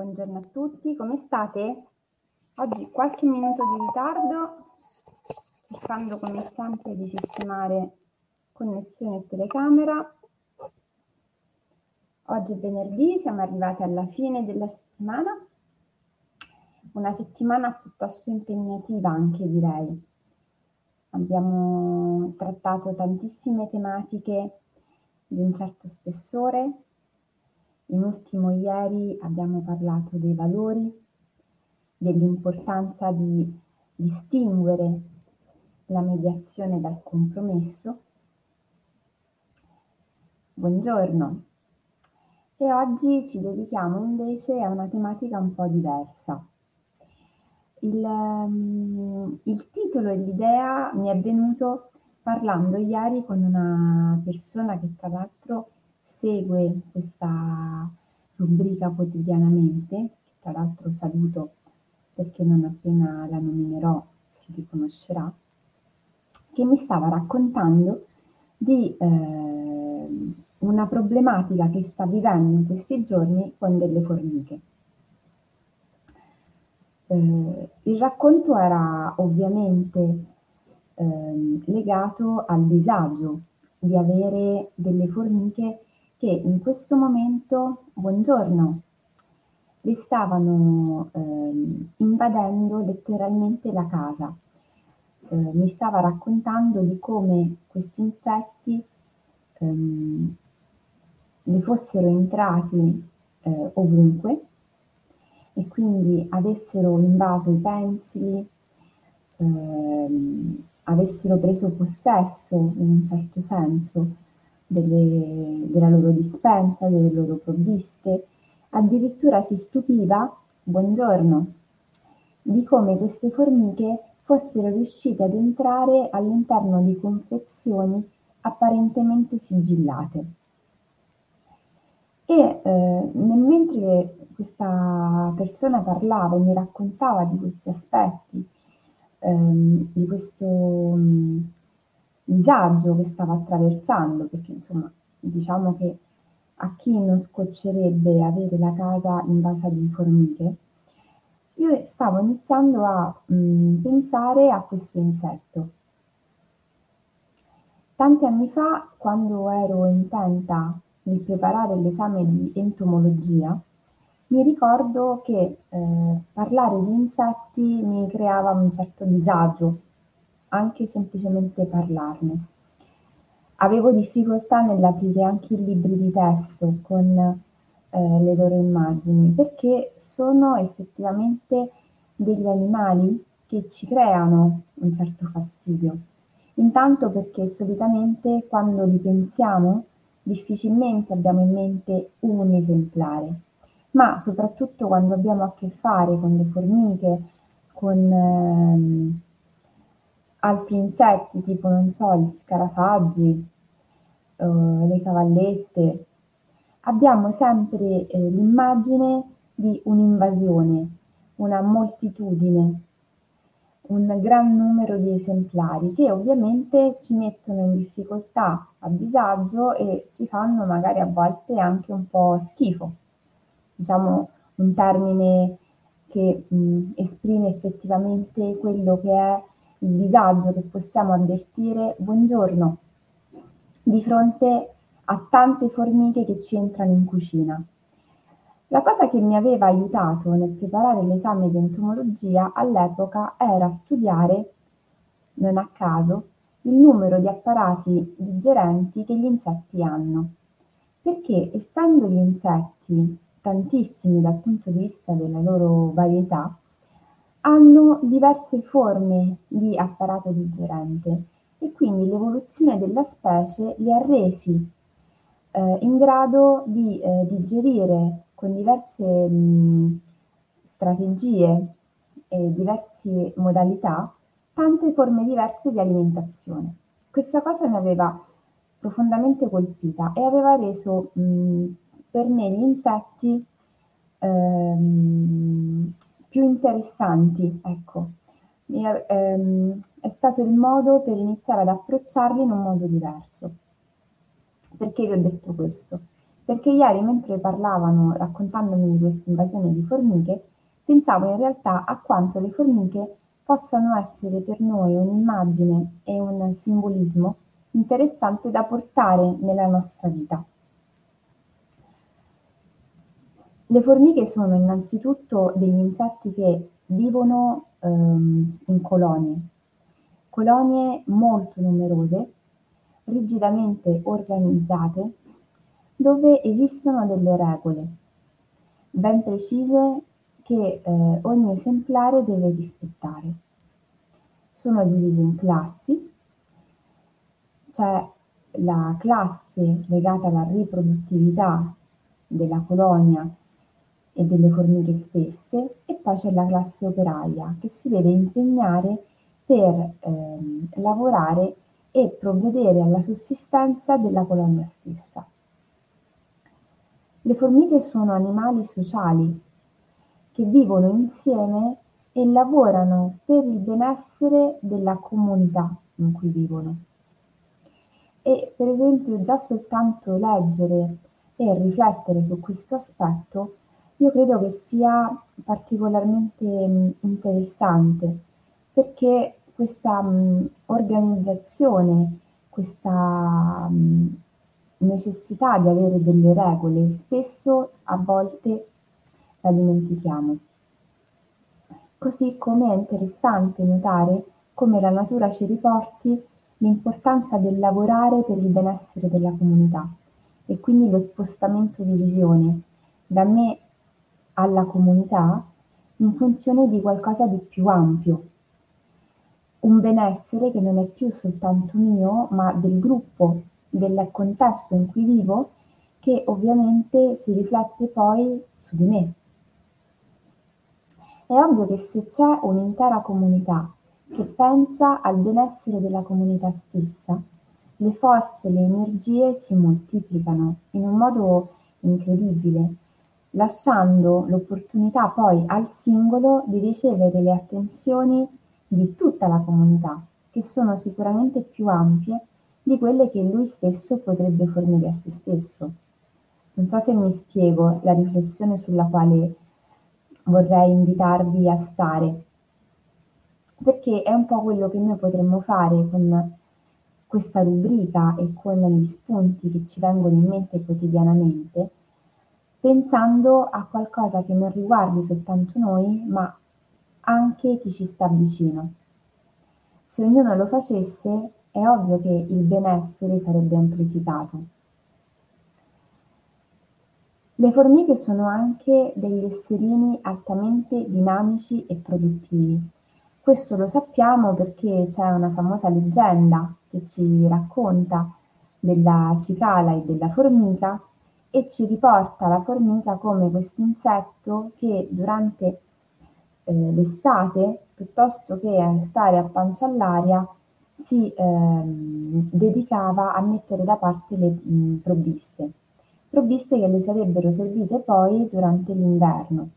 Buongiorno a tutti, come state? Oggi qualche minuto di ritardo, cercando come sempre di sistemare connessione e telecamera. Oggi è venerdì, siamo arrivati alla fine della settimana, una settimana piuttosto impegnativa anche direi. Abbiamo trattato tantissime tematiche di un certo spessore. In ultimo ieri abbiamo parlato dei valori, dell'importanza di distinguere la mediazione dal compromesso. Buongiorno. E oggi ci dedichiamo invece a una tematica un po' diversa. Il, um, il titolo e l'idea mi è venuto parlando ieri con una persona che tra l'altro segue questa rubrica quotidianamente, tra l'altro saluto perché non appena la nominerò si riconoscerà, che mi stava raccontando di eh, una problematica che sta vivendo in questi giorni con delle formiche. Eh, il racconto era ovviamente eh, legato al disagio di avere delle formiche che in questo momento, buongiorno, le stavano eh, invadendo letteralmente la casa. Eh, mi stava raccontando di come questi insetti ehm, le fossero entrati eh, ovunque e quindi avessero invaso i pensili, ehm, avessero preso possesso in un certo senso delle, della loro dispensa, delle loro provviste, addirittura si stupiva, buongiorno, di come queste formiche fossero riuscite ad entrare all'interno di confezioni apparentemente sigillate. E eh, mentre questa persona parlava e mi raccontava di questi aspetti, ehm, di questo mh, disagio che stava attraversando, perché insomma diciamo che a chi non scoccerebbe avere la casa invasa di formiche, io stavo iniziando a mh, mm, pensare a questo insetto. Tanti anni fa, quando ero intenta nel preparare l'esame di entomologia, mi ricordo che eh, parlare di insetti mi creava un certo disagio, anche semplicemente parlarne. Avevo difficoltà nell'aprire anche i libri di testo con eh, le loro immagini, perché sono effettivamente degli animali che ci creano un certo fastidio. Intanto perché solitamente quando li pensiamo difficilmente abbiamo in mente un esemplare ma soprattutto quando abbiamo a che fare con le formiche, con ehm, altri insetti tipo, non so, gli scarafaggi, eh, le cavallette, abbiamo sempre eh, l'immagine di un'invasione, una moltitudine, un gran numero di esemplari che ovviamente ci mettono in difficoltà, a disagio e ci fanno magari a volte anche un po' schifo. Diciamo, un termine che mh, esprime effettivamente quello che è il disagio che possiamo avvertire, buongiorno, di fronte a tante formiche che ci entrano in cucina. La cosa che mi aveva aiutato nel preparare l'esame di entomologia all'epoca era studiare, non a caso, il numero di apparati digerenti che gli insetti hanno. Perché essendo gli insetti tantissimi dal punto di vista della loro varietà, hanno diverse forme di apparato digerente e quindi l'evoluzione della specie li ha resi eh, in grado di eh, digerire con diverse mh, strategie e diverse modalità tante forme diverse di alimentazione. Questa cosa mi aveva profondamente colpita e aveva reso mh, per me gli insetti ehm, più interessanti, ecco. È, ehm, è stato il modo per iniziare ad approcciarli in un modo diverso. Perché vi ho detto questo? perché ieri mentre parlavano, raccontandomi di questa invasione di formiche, pensavo in realtà a quanto le formiche possano essere per noi un'immagine e un simbolismo interessante da portare nella nostra vita. Le formiche sono innanzitutto degli insetti che vivono ehm, in colonie, colonie molto numerose, rigidamente organizzate, dove esistono delle regole ben precise che eh, ogni esemplare deve rispettare. Sono divise in classi, c'è la classe legata alla riproduttività della colonia e delle formiche stesse e poi c'è la classe operaia che si deve impegnare per ehm, lavorare e provvedere alla sussistenza della colonia stessa. Le formiche sono animali sociali che vivono insieme e lavorano per il benessere della comunità in cui vivono. E per esempio già soltanto leggere e riflettere su questo aspetto io credo che sia particolarmente interessante perché questa mh, organizzazione, questa mh, necessità di avere delle regole, spesso a volte la dimentichiamo. Così come è interessante notare come la natura ci riporti l'importanza del lavorare per il benessere della comunità e quindi lo spostamento di visione da me alla comunità in funzione di qualcosa di più ampio, un benessere che non è più soltanto mio, ma del gruppo, del contesto in cui vivo, che ovviamente si riflette poi su di me. È ovvio che se c'è un'intera comunità che pensa al benessere della comunità stessa, le forze, le energie si moltiplicano in un modo incredibile, lasciando l'opportunità poi al singolo di ricevere le attenzioni di tutta la comunità, che sono sicuramente più ampie di quelle che lui stesso potrebbe fornire a se stesso. Non so se mi spiego la riflessione sulla quale vorrei invitarvi a stare, perché è un po' quello che noi potremmo fare con questa rubrica e con gli spunti che ci vengono in mente quotidianamente, pensando a qualcosa che non riguardi soltanto noi, ma anche chi ci sta vicino. Se ognuno lo facesse, è ovvio che il benessere sarebbe amplificato. Le formiche sono anche degli esserini altamente dinamici e produttivi. Questo lo sappiamo perché c'è una famosa leggenda che ci racconta della cicala e della formica e ci riporta la formica come questo insetto che durante eh, l'estate, piuttosto che stare a pancia all'aria, si ehm, dedicava a mettere da parte le mh, provviste provviste che le sarebbero servite poi durante l'inverno.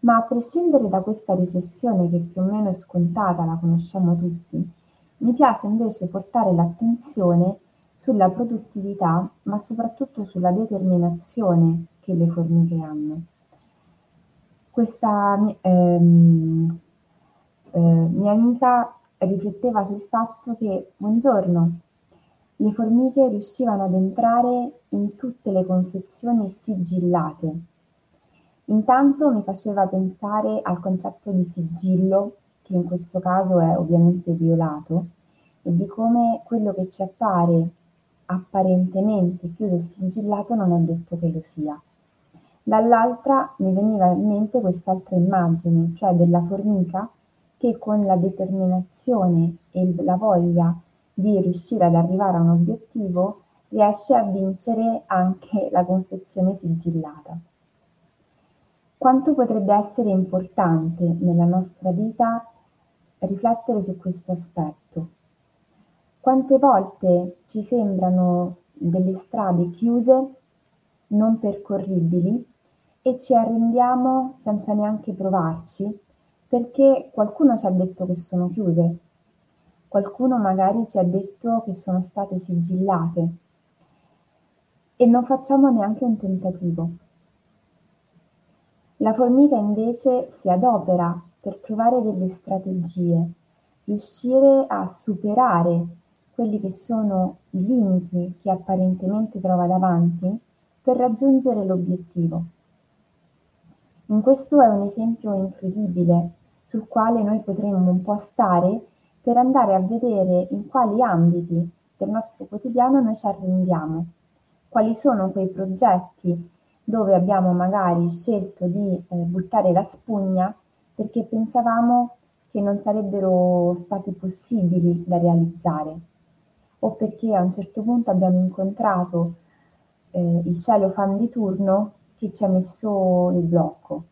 Ma a prescindere da questa riflessione che più o meno è scontata, la conosciamo tutti, mi piace invece portare l'attenzione sulla produttività, ma soprattutto sulla determinazione che le formiche hanno. Questa ehm, eh, mia amica rifletteva sul fatto che, buongiorno, le formiche riuscivano ad entrare in tutte le confezioni sigillate. Intanto mi faceva pensare al concetto di sigillo, che in questo caso è ovviamente violato, e di come quello che ci appare apparentemente chiuso e sigillato non è detto che lo sia. Dall'altra mi veniva in mente quest'altra immagine, cioè della formica che con la determinazione e la voglia di riuscire ad arrivare a un obiettivo, riesce a vincere anche la confezione sigillata. Quanto potrebbe essere importante nella nostra vita riflettere su questo aspetto? Quante volte ci sembrano delle strade chiuse, non percorribili, e ci arrendiamo senza neanche provarci, perché qualcuno ci ha detto che sono chiuse, Qualcuno magari ci ha detto che sono state sigillate. e non facciamo neanche un tentativo. La formica invece si adopera per trovare delle strategie, riuscire a superare quelli che sono i limiti che apparentemente trova davanti per raggiungere l'obiettivo. In questo è un esempio incredibile sul quale noi potremmo un po' stare per andare a vedere in quali ambiti del nostro quotidiano noi ci arrendiamo, quali sono quei progetti dove abbiamo magari scelto di eh, buttare la spugna perché pensavamo che non sarebbero stati possibili da realizzare o perché a un certo punto abbiamo incontrato eh, il cielo fan di turno che ci ha messo il blocco.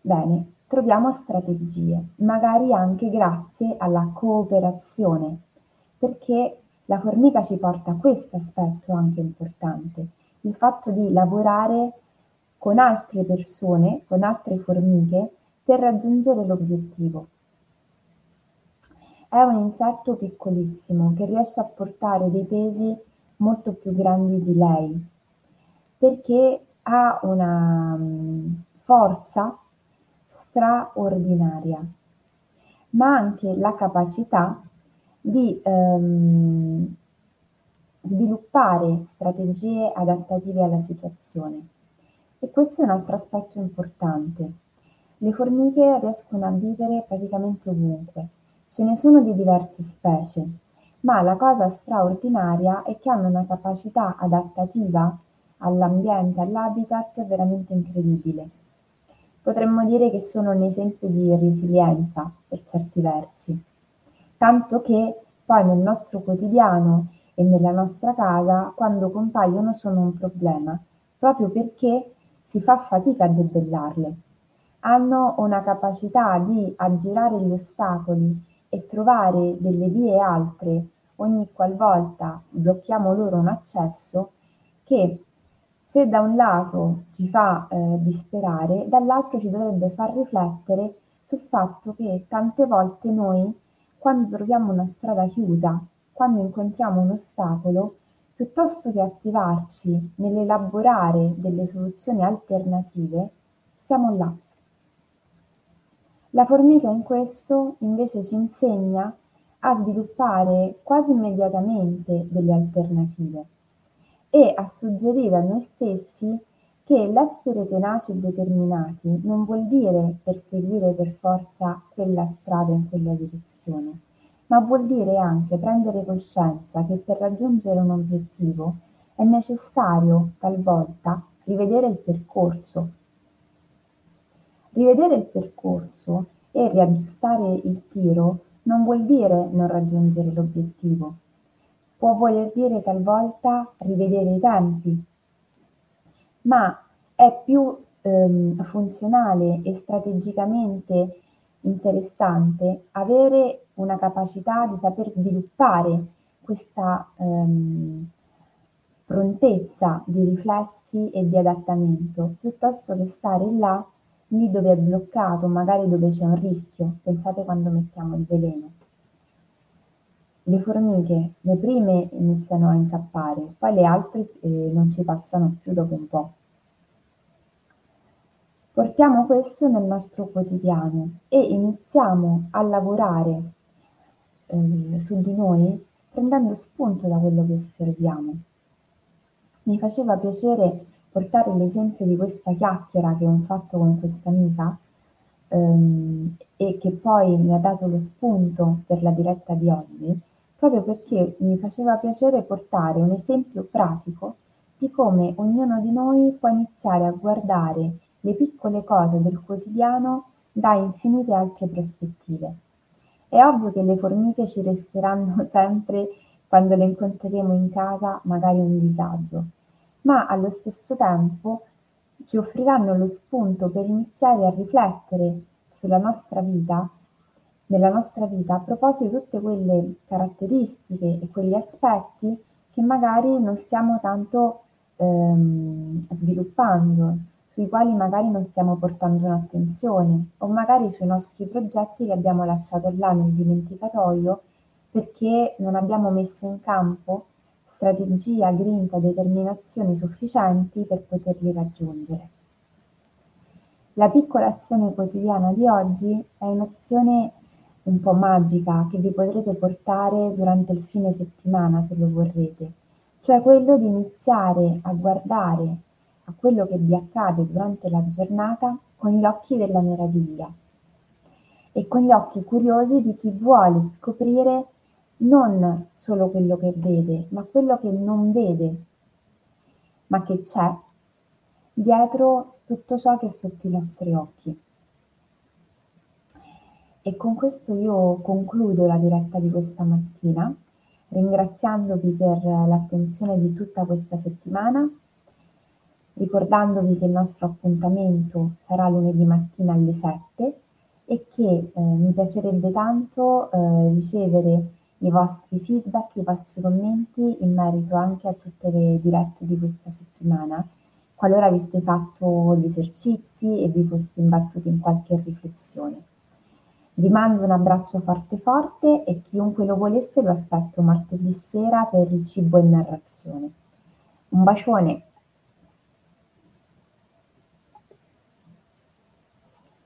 Bene, troviamo strategie, magari anche grazie alla cooperazione, perché la formica ci porta a questo aspetto anche importante, il fatto di lavorare con altre persone, con altre formiche, per raggiungere l'obiettivo. È un insetto piccolissimo che riesce a portare dei pesi molto più grandi di lei, perché ha una mm, forza straordinaria, ma anche la capacità di ehm, sviluppare strategie adattative alla situazione. E questo è un altro aspetto importante. Le formiche riescono a vivere praticamente ovunque, Ce ne sono di diverse specie, ma la cosa straordinaria è che hanno una capacità adattativa all'ambiente, all'habitat veramente incredibile. Potremmo dire che sono un esempio di resilienza per certi versi, tanto che poi nel nostro quotidiano e nella nostra casa, quando compaiono, sono un problema, proprio perché si fa fatica a debellarle. Hanno una capacità di aggirare gli ostacoli e trovare delle vie altre ogni qualvolta blocchiamo loro un accesso che se da un lato ci fa eh, disperare, dall'altro ci dovrebbe far riflettere sul fatto che tante volte noi, quando troviamo una strada chiusa, quando incontriamo un ostacolo, piuttosto che attivarci nell'elaborare delle soluzioni alternative, stiamo là la formica in questo invece ci insegna a sviluppare quasi immediatamente delle alternative e a suggerire a noi stessi che l'essere tenaci e determinati non vuol dire perseguire per forza quella strada in quella direzione, ma vuol dire anche prendere coscienza che per raggiungere un obiettivo è necessario talvolta rivedere il percorso Rivedere il percorso e riaggiustare il tiro non vuol dire non raggiungere l'obiettivo. Può voler dire talvolta rivedere i tempi, ma è più ehm, funzionale e strategicamente interessante avere una capacità di saper sviluppare questa ehm, prontezza di riflessi e di adattamento, piuttosto che stare là lì dove è bloccato, magari dove c'è un rischio, pensate quando mettiamo il veleno. Le formiche, le prime iniziano a incappare, poi le altre eh, non ci passano più dopo un po'. Portiamo questo nel nostro quotidiano e iniziamo a lavorare eh, su di noi prendendo spunto da quello che osserviamo. Mi faceva piacere portare l'esempio di questa chiacchiera che ho fatto con questa amica ehm, e che poi mi ha dato lo spunto per la diretta di oggi, proprio perché mi faceva piacere portare un esempio pratico di come ognuno di noi può iniziare a guardare le piccole cose del quotidiano da infinite altre prospettive. È ovvio che le formiche ci resteranno sempre quando le incontreremo in casa magari un disagio, ma allo stesso tempo ci offriranno lo spunto per iniziare a riflettere sulla nostra vita, nella nostra vita, a proposito di tutte quelle caratteristiche e quegli aspetti che magari non stiamo tanto ehm, sviluppando, sui quali magari non stiamo portando un'attenzione, o magari sui nostri progetti che abbiamo lasciato là nel dimenticatoio perché non abbiamo messo in campo strategia, grinta, determinazione sufficienti per poterli raggiungere. La piccola azione quotidiana di oggi è un'azione un po' magica che vi potrete portare durante il fine settimana se lo vorrete, cioè quello di iniziare a guardare a quello che vi accade durante la giornata con gli occhi della meraviglia e con gli occhi curiosi di chi vuole scoprire non solo quello che vede, ma quello che non vede, ma che c'è dietro tutto ciò che è sotto i nostri occhi. E con questo io concludo la diretta di questa mattina, ringraziandovi per l'attenzione di tutta questa settimana, ricordandovi che il nostro appuntamento sarà lunedì mattina alle 7 e che eh, mi piacerebbe tanto eh, ricevere i vostri feedback, i vostri commenti in merito anche a tutte le dirette di questa settimana, qualora aveste fatto gli esercizi e vi foste imbattuti in qualche riflessione. Vi mando un abbraccio forte forte e chiunque lo volesse lo aspetto martedì sera per il cibo e narrazione. Un bacione!